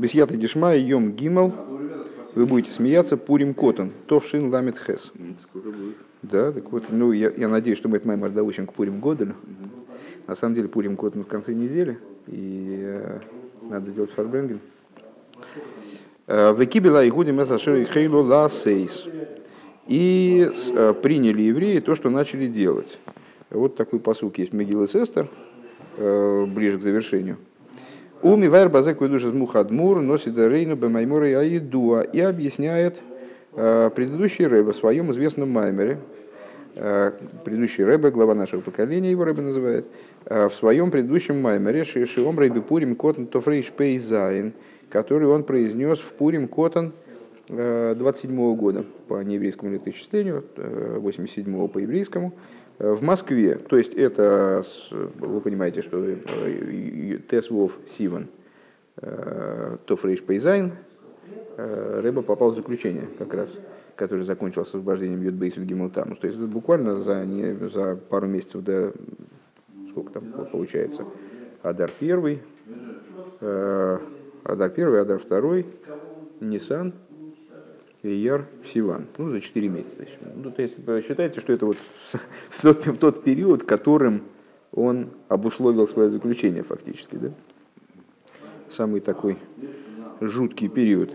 Бесьята Дишма, Йом Гимал, вы будете смеяться, Пурим Котон, Товшин Ламит Хес. Да, так вот, ну, я, я надеюсь, что мы этот маймер доучим к Пурим Годелю. На самом деле, Пурим Котон в конце недели, и э, надо сделать фарбренген. Э, Векибела и гудим и хейло ласейс. И э, приняли евреи то, что начали делать. Вот такой посук есть Мегил и Сестер, э, ближе к завершению. Уми вайр базек душа мухадмур носит рейну бемаймора и аидуа и объясняет предыдущий рэбе в своем известном маймере, предыдущий рэбе, глава нашего поколения его рэбе называет, в своем предыдущем маймере Шиом Рэбе Пурим Котн Тофрейш Пейзайн, который он произнес в Пурим Котан 27 года по нееврейскому летоисчислению, 87 по еврейскому, э, в Москве. То есть это, вы понимаете, что э, ט״ו סיון, э, תרפ״ז, Рэбе попал в заключение как раз, который закончил освобождением י״ב וי״ג תמוז. То есть это буквально за, не, за пару месяцев до, сколько там получается, Адар первый, Адар первый, Адар второй, Нисан, Ияр Сиван. Ну, за 4 месяца. Ну, то есть считайте, что это вот в тот, в тот период, которым он обусловил свое заключение фактически. Да? Самый такой жуткий период.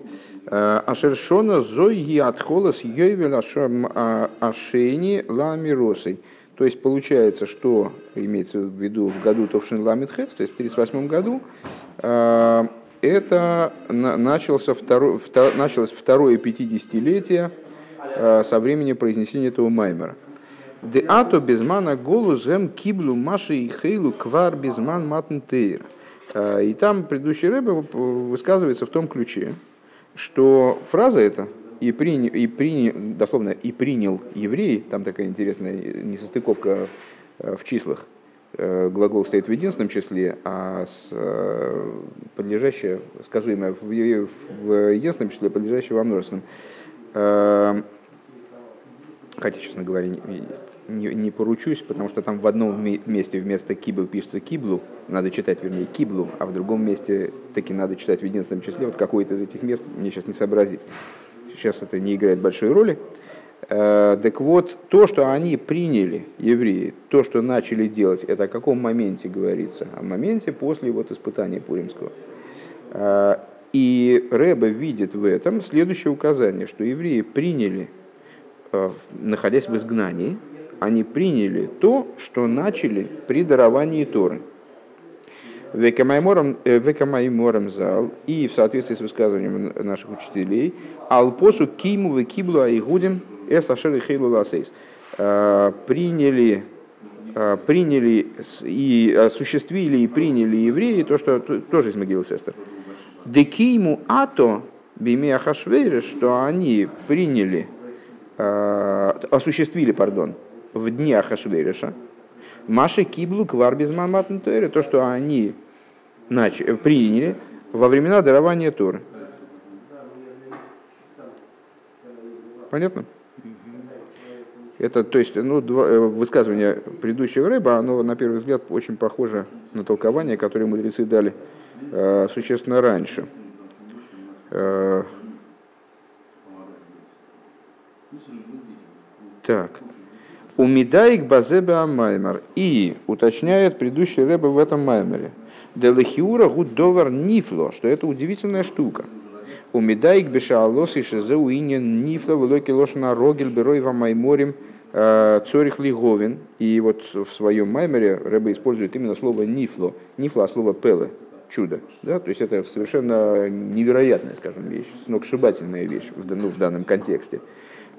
А, Ашершона зои отхолос йойвел а, ашени ламиросой. То есть получается, что имеется в виду в году Товшин Ламитхец, то есть в 1938 году, а, это начался второй, втор, началось второе пятидесятилетие э, со времени произнесения этого маймера. Де ато безмана голу зем киблу маши и хейлу квар безман матн э, И там предыдущий рэбе высказывается в том ключе, что фраза эта и принял, и принял, дословно, и принял евреи, там такая интересная несостыковка э, в числах, Э, глагол стоит в единственном числе, а с, э, подлежащее, сказуемое в, в единственном числе, подлежащее во множественном. Э, хотя, честно говоря, не, не поручусь, потому что там в одном месте вместо кибл пишется киблу, надо читать, вернее, киблу, а в другом месте таки надо читать в единственном числе. Вот какое-то из этих мест мне сейчас не сообразить. Сейчас это не играет большой роли. Э, так вот, то, что они приняли, евреи, то, что начали делать, это о каком моменте говорится? О моменте после вот испытания Пуримского. Э, и Рэба видит в этом следующее указание, что евреи приняли, э, находясь в изгнании, они приняли то, что начали при даровании Торы. Векамаймором зал и в соответствии с высказыванием наших учителей Алпосу киму векиблу аигудим эс ашер хейлу ласейс приняли приняли и осуществили и приняли евреи то, что тоже из могилы сестер. Декиму ато бимея хашвейре, что они приняли, осуществили, пардон, в дни Ахашвериша, Маши Киблу Квар без то, что они начали, приняли во времена дарования Торы. Понятно? Это, то есть, ну, два, э, высказывание предыдущего рыба, оно, на первый взгляд, очень похоже на толкование, которое мудрецы дали э, существенно раньше. Э, так. Умидаик базеба маймар. И уточняет предыдущий рэба в этом маймере. Делахиура гудовар нифло, что это удивительная штука. Умидаик бешаалос и шезеуинен нифло велоки лошна рогель берой вам майморим э, цорих лиговин. И вот в своем маймере рэба использует именно слово нифло. Нифло, а слово пеле, чудо. Да? То есть это совершенно невероятная, скажем, вещь, сногсшибательная вещь в, ну, в данном контексте.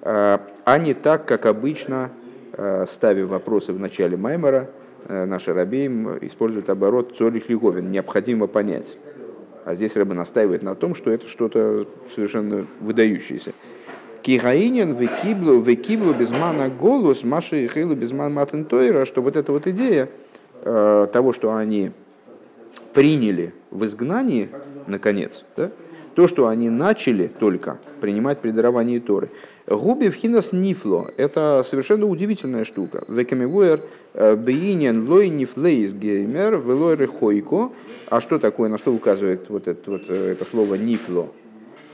А не так, как обычно Э, ставя вопросы в начале Маймера, э, наши рабеем используют оборот цолих лиговин, необходимо понять. А здесь Рэба настаивает на том, что это что-то совершенно выдающееся. Кигаинин векиблу, векиблу безмана голос, маши и хейлу безман матен тойра, что вот эта вот идея э, того, что они приняли в изгнании, наконец. Да? То, что они начали только принимать при даровании Торы. Губи в хинас нифло – это совершенно удивительная штука. Векамивуэр э, бейнин лой нифлейс геймер велой рехойко. А что такое, на что указывает вот это, вот э, это слово нифло?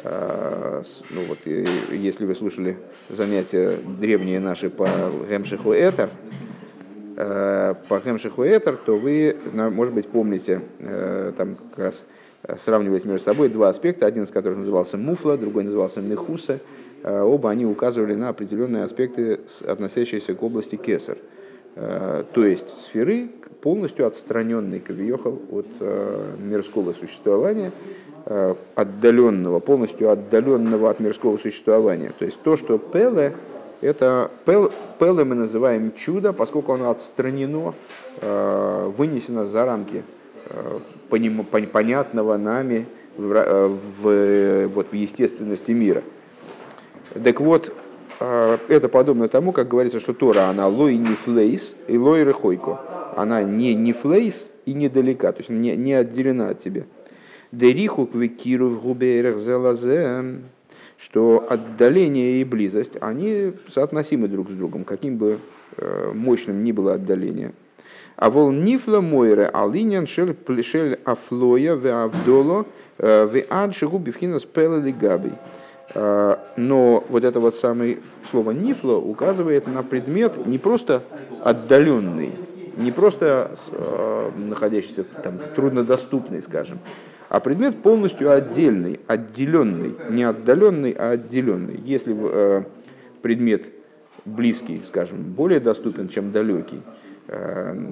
Э, ну вот, если вы слушали занятия древние наши по Гемшиху Этер, по Гемшиху Этер, то вы, может быть, помните, там как раз сравнивались между собой два аспекта, один из которых назывался муфла, другой назывался мехуса. Оба они указывали на определенные аспекты, относящиеся к области кесар. То есть сферы, полностью отстраненные Кавиехал от мирского существования, отдаленного, полностью отдаленного от мирского существования. То есть то, что Пеле, это Пел, Пеле мы называем чудо, поскольку оно отстранено, вынесено за рамки понятного нами в, в, вот, в естественности мира. Так вот, это подобно тому, как говорится, что Тора, она лой не флейс и лой рехойко. Она не не флейс и недалека, то есть не, не отделена от тебя. Дериху квикиру в губерах залазе, что отдаление и близость, они соотносимы друг с другом, каким бы э, мощным ни было отдаление. А вол нифла мойре алинян шель афлоя ве авдоло э, ве адши губи вхинас пелели габей. А, но вот это вот самое слово «нифло» указывает на предмет не просто отдаленный, не просто э, находящийся там труднодоступный, скажем, а предмет полностью отдельный, отделенный, не отдаленный, а отделенный. Если э, предмет близкий, скажем, более доступен, чем далекий, э,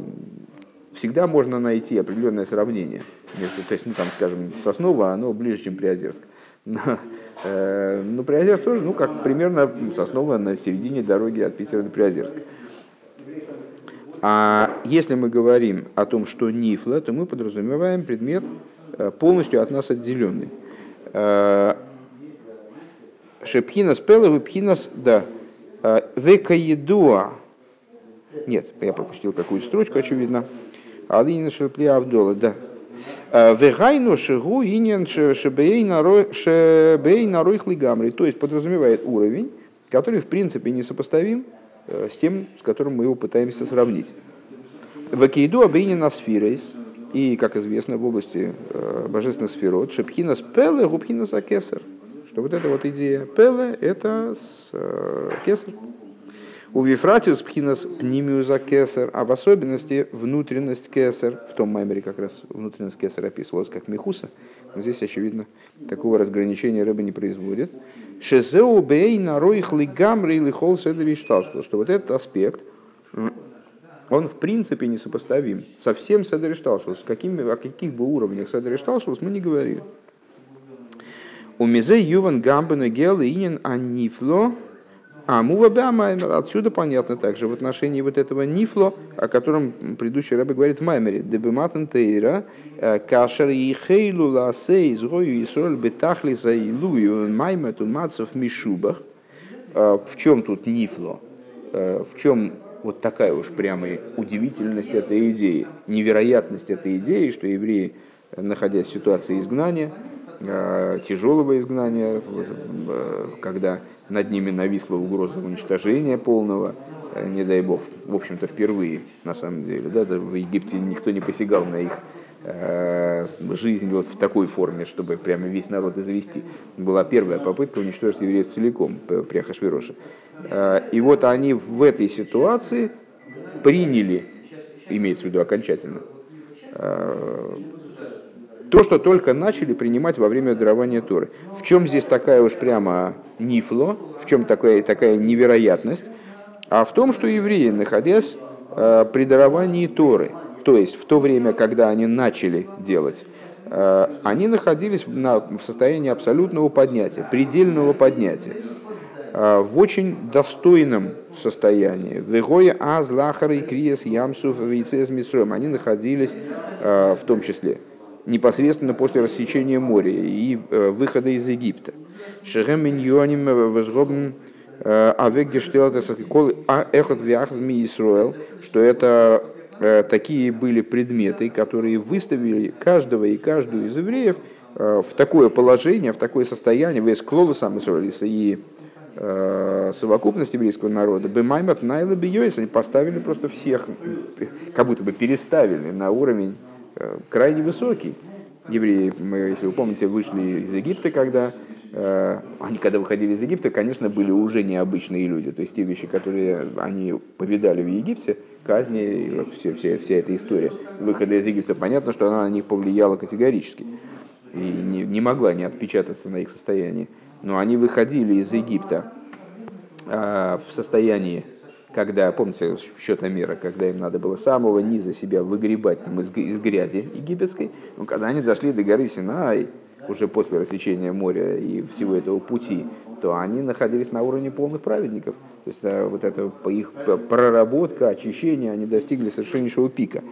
всегда можно найти определенное сравнение. Между, то есть, ну, там, скажем, Соснова, оно ближе, чем Приозерск. Но, э, ну, Приозерск тоже, ну, как примерно Соснова на середине дороги от Питера до Приозерска. А если мы говорим о том, что нифла, то мы подразумеваем предмет полностью от нас отделенный. Э, Шепхинас пеловы пхинас, да, э, векаедуа. Нет, я пропустил какую-то строчку, очевидно. Алинина шелпли авдола, да. Вегайну шигу инин шебей наройхли гамри. То есть подразумевает уровень, который в принципе несопоставим э, с тем, с которым мы его пытаемся сравнить. Вакейду абейнин асфирейс. И, как известно, в области э, божественных сферот, шепхина спеле, губхина кесар. Что вот эта вот идея пеле – это э, кесар. У Вифратиус пхинас пнимиуза кесар, а в особенности внутренность кесар, в том маймере как раз внутренность кесар описывалась как мехуса, но здесь, очевидно, такого разграничения рыба не производит. Шезеу бей нароих лигамри или хол что вот этот аспект, он в принципе несопоставим со всем Седришталшус. С какими, о каких бы уровнях Седришталшус мы не говорили. У Мизе Юван Гамбена Гел Инин Анифло а мува маймер, отсюда понятно также в отношении вот этого нифло, о котором предыдущий рабы говорит в маймере, дебематен тейра, э, кашер и хейлу згою и соль бетахли заилую маймету мацов мишубах. Э, в чем тут нифло? Э, в чем вот такая уж прямая удивительность этой идеи, невероятность этой идеи, что евреи, находясь в ситуации изгнания, тяжелого изгнания, когда над ними нависла угроза уничтожения полного, э, не дай бог, в общем-то, впервые, на самом деле. Да, в Египте никто не посягал на их э, жизнь вот в такой форме, чтобы прямо весь народ и завести. Была первая попытка уничтожить евреев целиком при Ахашвироше. Э, и вот они в этой ситуации приняли, имеется в виду окончательно, то, что только начали принимать во время дарования Торы. В чем здесь такая уж прямо нифло, в чем такая, такая невероятность? А в том, что евреи, находясь э, при даровании Торы, то есть в то время, когда они начали делать, э, они находились в, состоянии абсолютного поднятия, предельного поднятия, э, в очень достойном состоянии. Вегоя аз лахар и криес ямсуф вейцез Они находились э, в том числе непосредственно после рассечения моря и выхода из Египта. Шехем миньоним возгобн авек а эхот вяхзми Исруэл, что это такие были предметы, которые выставили каждого и каждую из евреев в такое положение, в такое состояние, весь клолу сам и э, совокупность еврейского народа, Бемаймат Найла Бьёйс, они поставили просто всех, как будто бы переставили на уровень э, крайне высокий. Евреи, мы, если вы помните, вышли из Египта, когда э, они, когда выходили из Египта, конечно, были уже необычные люди. То есть те вещи, которые они повидали в Египте, казни, все, все, вся эта история выхода из Египта, понятно, что она на них повлияла категорически и не, не могла не отпечататься на их состоянии но они выходили из Египта э, в состоянии, когда, помните, счета мира, когда им надо было самого низа себя выгребать там, из, из грязи египетской, но когда они дошли до горы Синай, уже после рассечения моря и всего этого пути, то они находились на уровне полных праведников. То есть э, вот эта их проработка, очищение, они достигли совершеннейшего пика.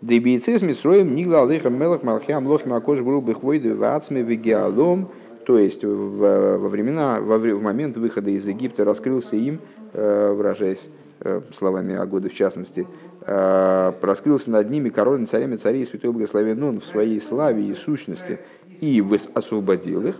Дебийцы с Мисроем, Нигла Алейха Мелах Малхиам Лохим Акош Брубых Войду Вацме Вегиалом, то есть во времена, во, в момент выхода из Египта раскрылся им, э, выражаясь э, словами Агоды в частности, раскрылся над ними король царями царей святой благословен он в своей славе и сущности и освободил их.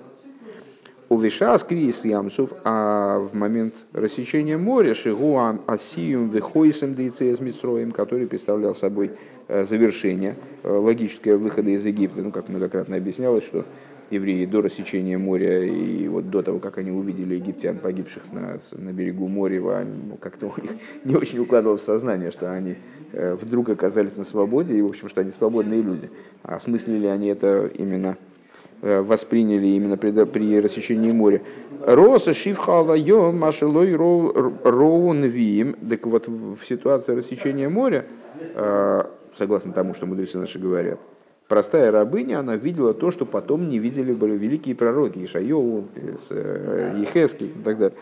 У Виша скрис ямсов, а в момент рассечения моря Шигуам Асиюм Вихойсом Дейцея Митсроем, который представлял собой завершение, логическое выхода из Египта, ну, как многократно объяснялось, что евреи до рассечения моря и вот до того, как они увидели египтян, погибших на, на берегу моря, ну, как-то у них не очень укладывалось в сознание, что они э, вдруг оказались на свободе, и, в общем, что они свободные люди. А осмыслили они это именно э, восприняли именно при, при рассечении моря. Роса шифхала йом машелой роун вим. Так вот, в ситуации рассечения моря, э, согласно тому, что мудрецы наши говорят, простая рабыня, она видела то, что потом не видели были великие пророки, Ишайову, э, Ехески и так далее.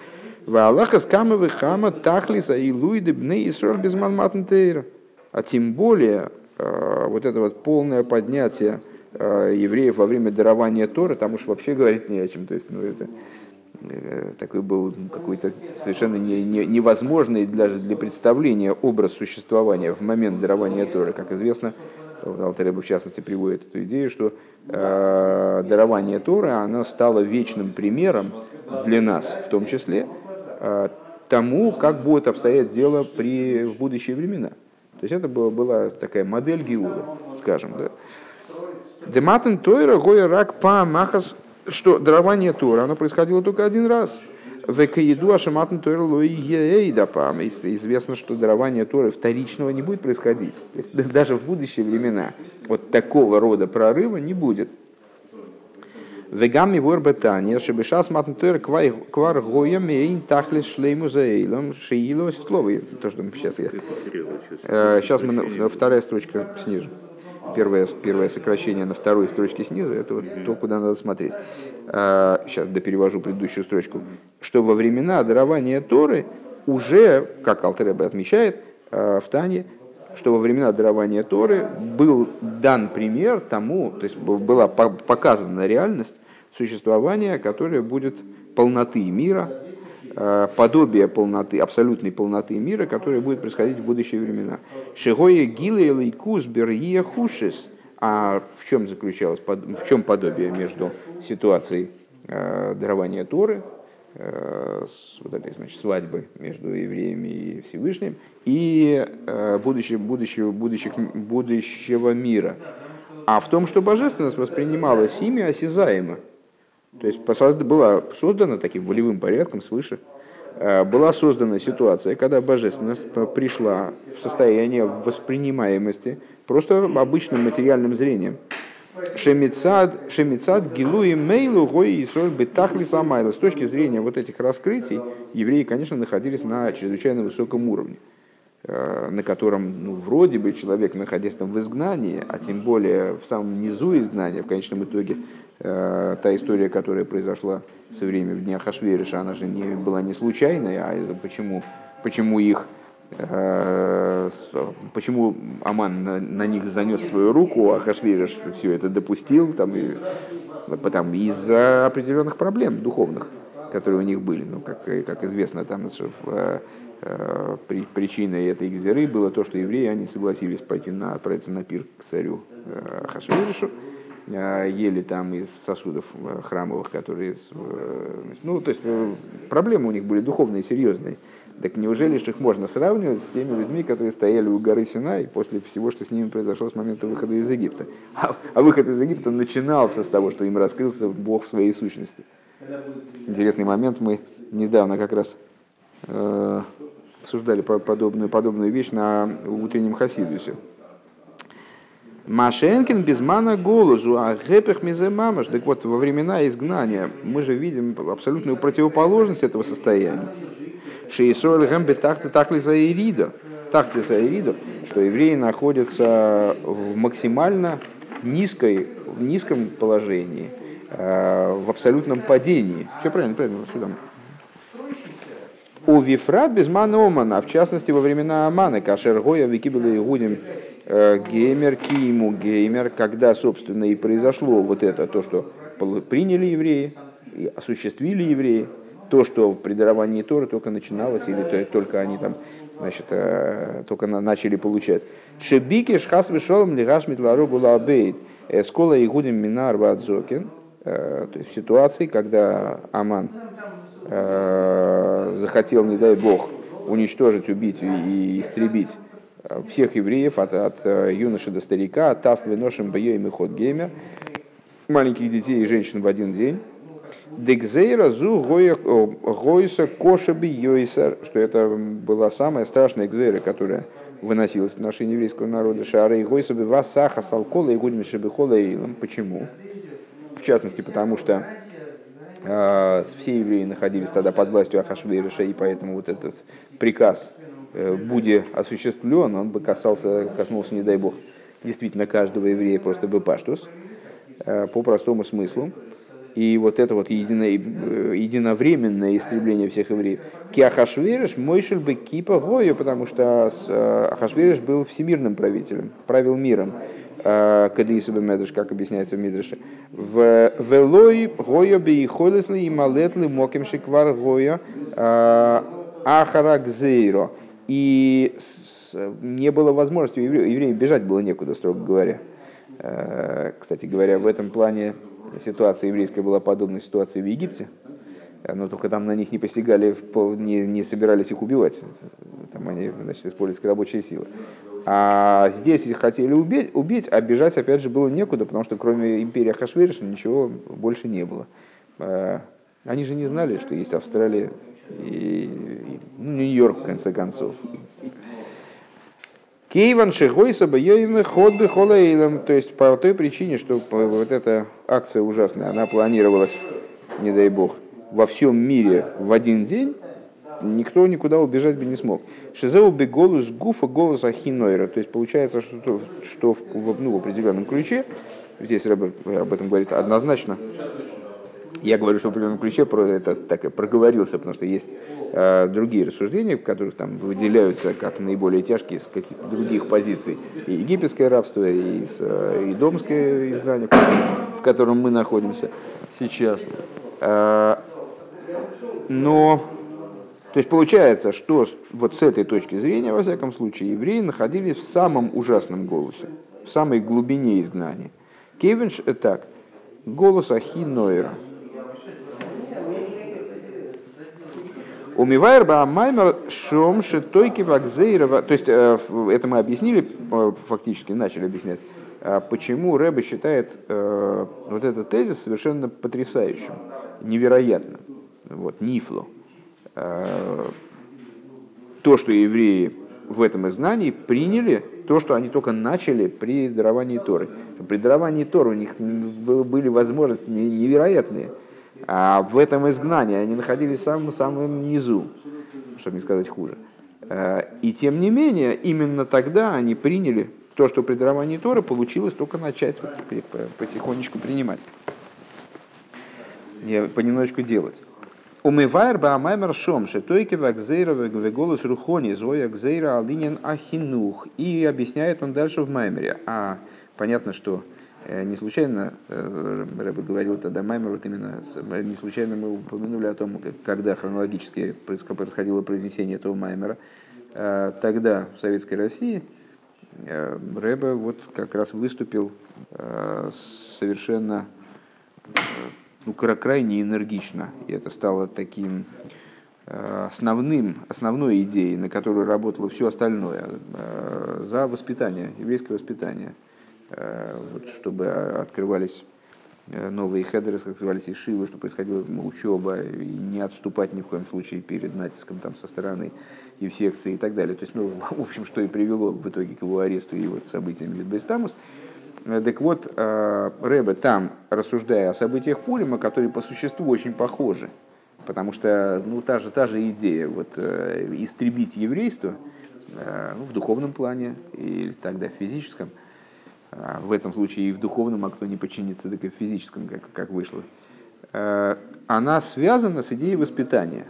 Ваалаха скамовы хама тахлиса и луиды бны Исроль без манматнтейра. А тем более э, вот это вот полное поднятие э, евреев во время дарования Торы, там уж вообще говорить не о чем. То есть, ну, это такой был какой-то совершенно не, не, невозможный даже для представления образ существования в момент дарования Торы. Как известно, Алтереба в частности приводит эту идею, что э, дарование Торы оно стало вечным примером для нас, в том числе, э, тому, как будет обстоять дело при, в будущие времена. То есть это была, была такая модель Гиула, скажем. Да. Дематен Тойра Гоя Рак Па Махас, что дарование Тора, оно происходило только один раз – Векаиду Ашаматн Тойр Лоиейдапам. Известно, что дарование Торы вторичного не будет происходить. Даже в будущие времена вот такого рода прорыва не будет. Вегами вор бетания, чтобы шас матн тойр квар гоя мейн тахлис шлейму заэйлом шиило светловый. То, что сейчас я... Сейчас мы вторая строчка снизу первое, первое сокращение на второй строчке снизу, это вот то, куда надо смотреть. Сейчас а, доперевожу предыдущую строчку. Что во времена дарования Торы уже, как Алтереба отмечает а, в Тане, что во времена дарования Торы был дан пример тому, то есть была показана реальность существования, которая будет полноты мира, подобие полноты, абсолютной полноты мира, которая будет происходить в будущие времена. Шигоя гиле лейкус берия хушис. А в чем заключалось, в чем подобие между ситуацией э, дарования Торы, э, с вот этой значит, свадьбы между евреями и Всевышним, и э, будущего, будущего, будущих, будущего мира. А в том, что божественность воспринималась ими осязаемо – то есть была создана таким волевым порядком свыше, э, была создана ситуация, когда божественность пришла в состояние воспринимаемости просто обычным материальным зрением. Шемицад, шемицад гилуи мейлу гой и соль бетахли самайла. С точки зрения вот этих раскрытий, евреи, конечно, находились на чрезвычайно высоком уровне. Э, на котором, ну, вроде бы человек, находясь там в изгнании, а тем более в самом низу изгнания, в конечном итоге, та история, которая произошла со временем в дня Хашвериша, она же не, была не случайной, а почему, почему их э, почему Аман на, на них занес свою руку, а Хашвериш все это допустил, там, и, потому, из-за определенных проблем духовных, которые у них были. Ну, как, как известно, там, в, Э, причиной этой гзеры было то, что евреи они согласились пойти на, отправиться на пир к царю э, Хашвиришу. Ели там из сосудов храмовых, которые... Ну, то есть проблемы у них были духовные, серьезные. Так неужели же их можно сравнивать с теми людьми, которые стояли у горы Синай после всего, что с ними произошло с момента выхода из Египта? А, а выход из Египта начинался с того, что им раскрылся Бог в своей сущности. Интересный момент. Мы недавно как раз э, обсуждали подобную, подобную вещь на утреннем Хасидусе. Машенкин без мана голозу, а мизе мамаш. Так вот, во времена изгнания мы же видим абсолютную противоположность этого состояния. Шейсоль гэмбе тахты тахли за иридо. Тахты за иридо, что евреи находятся в максимально низкой, в низком положении, э, в абсолютном падении. Все правильно, правильно, сюда. У Вифрат без мана омана, а в частности во времена Амана, кашер гоя викибели гудим геймер, киему геймер, когда, собственно, и произошло вот это, то, что приняли евреи, и осуществили евреи, то, что при даровании Торы только начиналось, или только они там значит, э, только начали получать. Шебики шхас вишолом лигаш митлару была бейт. Скола и гудим минар вадзокин. Э, то есть в ситуации, когда Аман э, захотел, не дай бог, уничтожить, убить и истребить всех евреев от, от юноши до старика, тав виношим боем и ход геймер, маленьких детей и женщин в один день, Декзейра зу гойса кошаби йойсар, что это была самая страшная экзейра, которая выносилась в отношении еврейского народа. Шары и гойса бы васаха салкола и гудим шебихола илом. Почему? В частности, потому что э, все евреи находились тогда под властью Ахашвейриша, и поэтому вот этот приказ э, будет осуществлен, он бы касался, коснулся, не дай бог, действительно каждого еврея просто бы паштус, э, по простому смыслу. И вот это вот едино, э, единовременное истребление всех евреев. Ки Ахашвериш мойшель бы кипа гою, потому что Ахашвериш был всемирным правителем, правил миром. Кадису Медреш, как объясняется в Мидреше. В Велой гойо би и малетли моким шиквар гойо ахаракзейро. И не было возможности у евреев, евреев бежать было некуда, строго говоря. Кстати говоря, в этом плане ситуация еврейская была подобной ситуации в Египте, но только там на них не постигали, не, не собирались их убивать. Там они значит, использовали рабочие силы. А здесь их хотели убить, убить, а бежать опять же было некуда, потому что кроме империи Хашвериша ничего больше не было. А, они же не знали, что есть Австралия ну, Нью-Йорк, в конце концов. Кейван шигойса бьёймы ход бы холейлом. То есть по той причине, что вот эта акция ужасная, она планировалась, не дай бог, во всем мире в один день, никто никуда убежать бы не смог. Шизеу бы голос гуфа голос ахинойра. То есть получается, что, что в, ну, в определенном ключе, здесь об этом говорит однозначно, я говорю, что в определенном ключе про это так и проговорился, потому что есть э, другие рассуждения, в которых там выделяются как наиболее тяжкие с каких-то других позиций. И египетское рабство, и, с, э, и домское изгнание, в котором мы находимся сейчас. Э, но, то есть получается, что вот с этой точки зрения, во всяком случае, евреи находились в самом ужасном голосе, в самой глубине изгнания. Кевинш, так, голос Ахи Нойера – Умивайр ба маймер шом шитойки вакзейрова. То есть э, это мы объяснили, э, фактически начали объяснять, а почему Рэбе считает э, вот этот тезис совершенно потрясающим, невероятным. Вот, нифло. То, что евреи в этом изгнании приняли то, что они только начали при даровании Торы. При даровании Торы у них были возможности невероятные. А в этом изгнании они находились в самом, самом низу, чтобы не сказать хуже. Э, и тем не менее, именно тогда они приняли то, что при даровании Торы получилось только начать потихонечку принимать. Понемножечку делать. Умывайр ба амаймер шом, шетойки вакзейра голос рухони, зоя гзейра алинин ахинух. И объясняет он дальше в маймере. А понятно, что не случайно э, Рэбе говорил тогда Маймер, вот именно, не случайно мы упомянули о том, когда хронологически происходило произнесение этого Маймера. Э, тогда в Советской России Рэбе вот как раз выступил совершенно ну, крайне энергично. И это стало таким основным, основной идеей, на которую работало все остальное, за воспитание, еврейское воспитание, вот, чтобы открывались новые хедеры, открывались ешивы, что происходила учеба, и не отступать ни в коем случае перед натиском там, со стороны евсекции и так далее. То есть, ну, в общем, что и привело в итоге к его аресту и вот событиям י״ב תמוז. Так вот, Рэбе там, рассуждая о событиях Пурима, которые по существу очень похожи, потому что ну, та, же, та же идея вот, э, истребить еврейство э, ну, в духовном плане или тогда в физическом, в этом случае и в духовном, а кто не подчинится, так и в физическом, как, как вышло, э, она связана с идеей воспитания.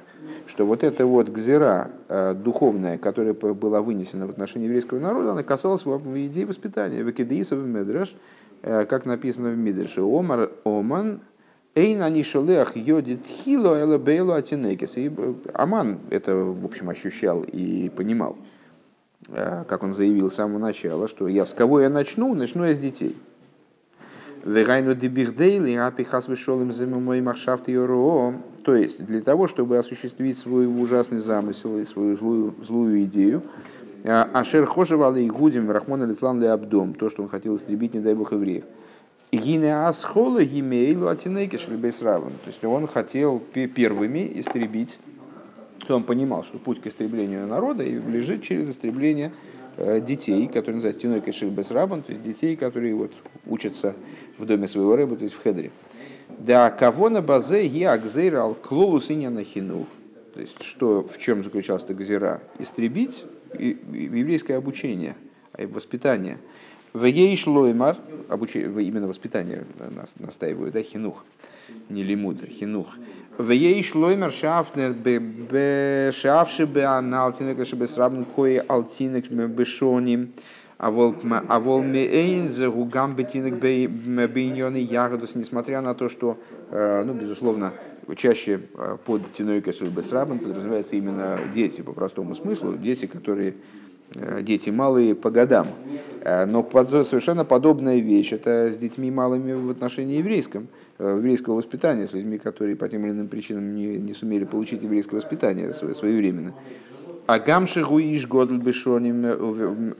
Что вот эта вот гзера духовная, которая была вынесена в отношении еврейского народа, она касалась идеи воспитания. Векидеисов Медреш, как написано в Мидрше, Омар Оман Эйн они йодит хило эла бейло атинекис. И э, Аман это, в общем, ощущал и понимал, как он заявил с самого начала, что я с кого я начну, начну я с детей. Верайну дебихдейли апихас вышелым моим маршафт То есть, для того, чтобы осуществить свой ужасный замысел и свою злую, злую идею, э, Ашер хожевал и гудим Рахмона Лислам Абдом, то, что он хотел истребить, не дай бог, евреев. Гине асхола гимейлу атинекиш То есть он хотел первыми истребить, то он понимал, что путь к истреблению народа лежит через истребление э, детей, которые называются Тинойка Шильбесрабан, то есть детей, которые вот учатся в доме своего рыба, то есть в Хедре. Да кого на базе я гзейрал клолус и на хинух. То есть что, в чем заключалась эта гзира? Истребить еврейское обучение, воспитание. В ей шлоймар, именно воспитание настаивают, да, хинух, не лимуда, хинух. В ей шлоймар шафнер шафши бе аналтинек шебесрабн кое алтинек бешоним. А вол а меэйн за гугам бетинек бейньоны ягодус, несмотря на то, что, э, ну, безусловно, чаще э, под тиной кашель бесрабан подразумеваются именно дети, по простому смыслу, дети, которые дети малые по годам. Э, но совершенно подобная вещь это с детьми малыми в отношении еврейском, э, еврейского воспитания, с людьми, которые по тем или иным причинам не, не сумели получить еврейское воспитание своевременно. А гамши гуиш годл бешоним,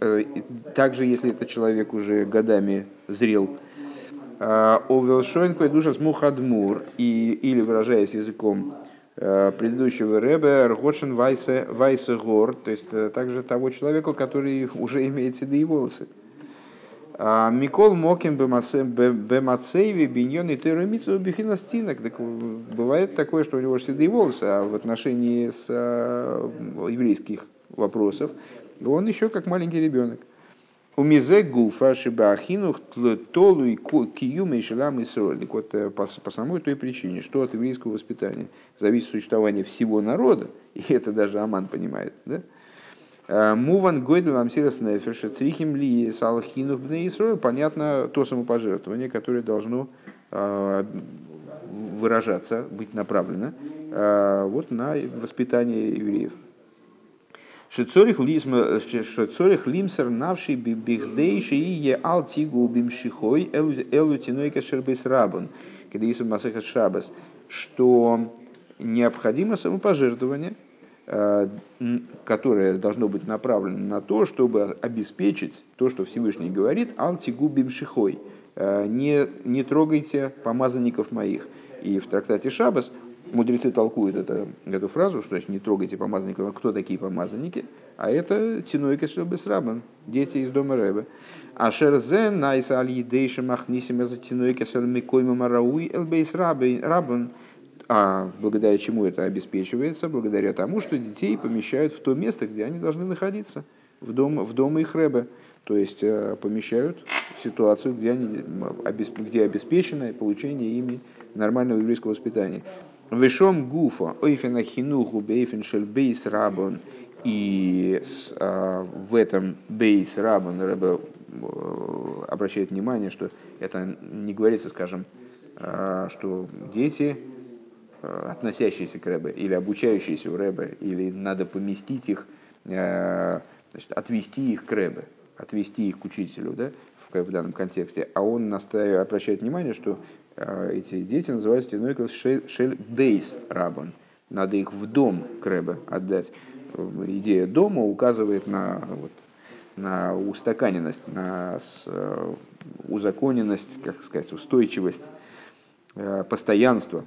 также если этот человек уже годами зрел, овелшойн душа смухадмур, или выражаясь языком Э, предыдущего Рэбе Ргошин Вайсе, Вайсе Гор, то есть э, также того человека, который уже имеет седые волосы. А Микол Мокин Бемацееви Биньон и Терамицу Бифинастинок. Так бывает такое, что у него седые волосы, а в отношении с э, еврейских вопросов он еще как маленький ребенок. У мизе гуфа шибахину толу и киюма и и сольник. Вот э, по, по самой той причине, что от еврейского воспитания зависит существование всего народа, и это даже Аман понимает, да? Э, Муван гойдел амсирас нефеша црихим ли салхину в Исраил. Понятно то самопожертвование, которое должно э, выражаться, быть направлено вот на воспитание евреев. Шецорих лимсер навший бихдейши и е алтигу бимшихой элутинойка шербейс рабон, когда есть масахат шабас, что необходимо самопожертвование, э, которое должно быть направлено на то, чтобы обеспечить то, что Всевышний говорит, алтигу бимшихой, э, не, не трогайте помазанников моих. И в трактате Шабас мудрецы толкуют это, эту фразу, что значит не трогайте помазанников, а кто такие помазанники? А это Тинойка Шабесрабан, дети из дома Рэбе. А шерзе найса аль едейша махнисим за Тинойка Сальмикойма Марауи элбейс Рабан. А благодаря чему это обеспечивается? Благодаря тому, что детей помещают в то место, где они должны находиться, в дом, в дом их Рэбе. То есть э, помещают в ситуацию, где, они, где обеспечено получение ими нормального еврейского воспитания. Вешом гуфа, ойфена хинуху бейфен шель бейс рабон. И а, в этом бейс рабон Рэбе э, обращает внимание, что это не говорится, скажем, а, что дети, э, относящиеся к Рэбе, или обучающиеся у Рэбе, или надо поместить их, э, значит, отвести их к Рэбе. отвести их к учителю, да, в, в данном контексте, а он настаивает, обращает внимание, что эти дети называются Тинойкас Шель Бейс Рабон. Надо их в дом к Рэбе отдать. Идея дома указывает на, вот, на устаканенность, на э, узаконенность, как сказать, устойчивость, э, постоянство.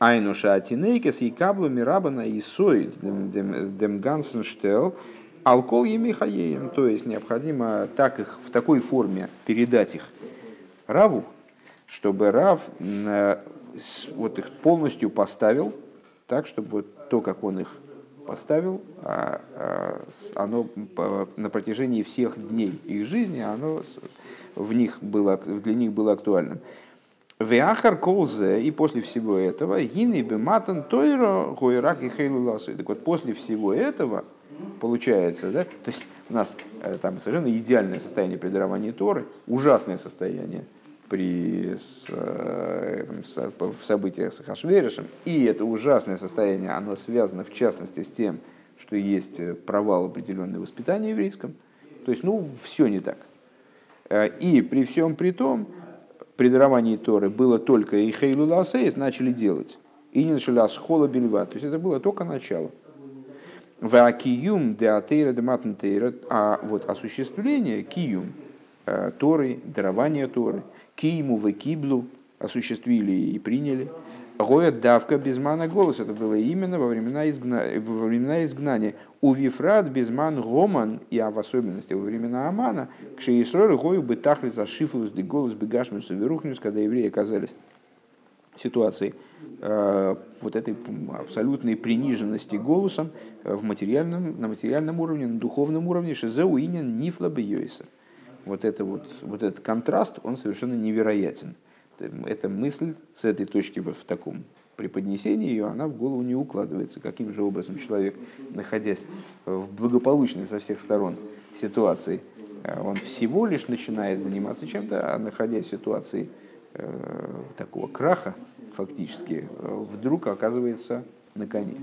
Айнуша Атинейкес и каблу мирабана и сой дем гансенштел алкол емихаеем. То есть необходимо так их в такой форме передать их Раву, чтобы Рав вот их полностью поставил так, чтобы вот то, как он их поставил, а, а, оно на протяжении всех дней их жизни, оно в них было, для них было актуальным. Веахар колзе, и после всего этого, гины бематан тойро гойрак и хейлу ласу. Так вот, после всего этого, получается, да, то есть у нас э, там совершенно идеальное состояние при даровании Торы, ужасное состояние при с, э, с, в событиях с Хашверишем, и это ужасное состояние, оно связано в частности с тем, что есть э, провал определенного воспитания еврейском, то есть, ну, все не так. И при всем при том, при даровании Торы было только и Хейлу Ласейс начали делать. И не начали Асхола Бельва. То есть это было только начало. Вакиюм де атеира де матнтейра. А вот осуществление киюм э, Торы, дарование Торы, киему в киблу осуществили и приняли – Гоя давка безмана голос. Это было именно во времена, изгна... во времена изгнания. У Вифрат безман гоман, и в особенности во времена Амана, к Шеисрору гою бы тахли за шифлус де голос бегашмусу верухнюс, когда евреи оказались в ситуации э, вот этой абсолютной приниженности голосом в материальном, на материальном уровне, на духовном уровне, шизеуинен нифла бейойса. Вот, это вот, вот этот контраст, он совершенно невероятен эта мысль с этой точки в таком преподнесении ее, она в голову не укладывается. Каким же образом человек, находясь в благополучной со всех сторон ситуации, э, он всего лишь начинает заниматься чем-то, а находясь в ситуации э, такого краха, фактически, э, вдруг оказывается на коне.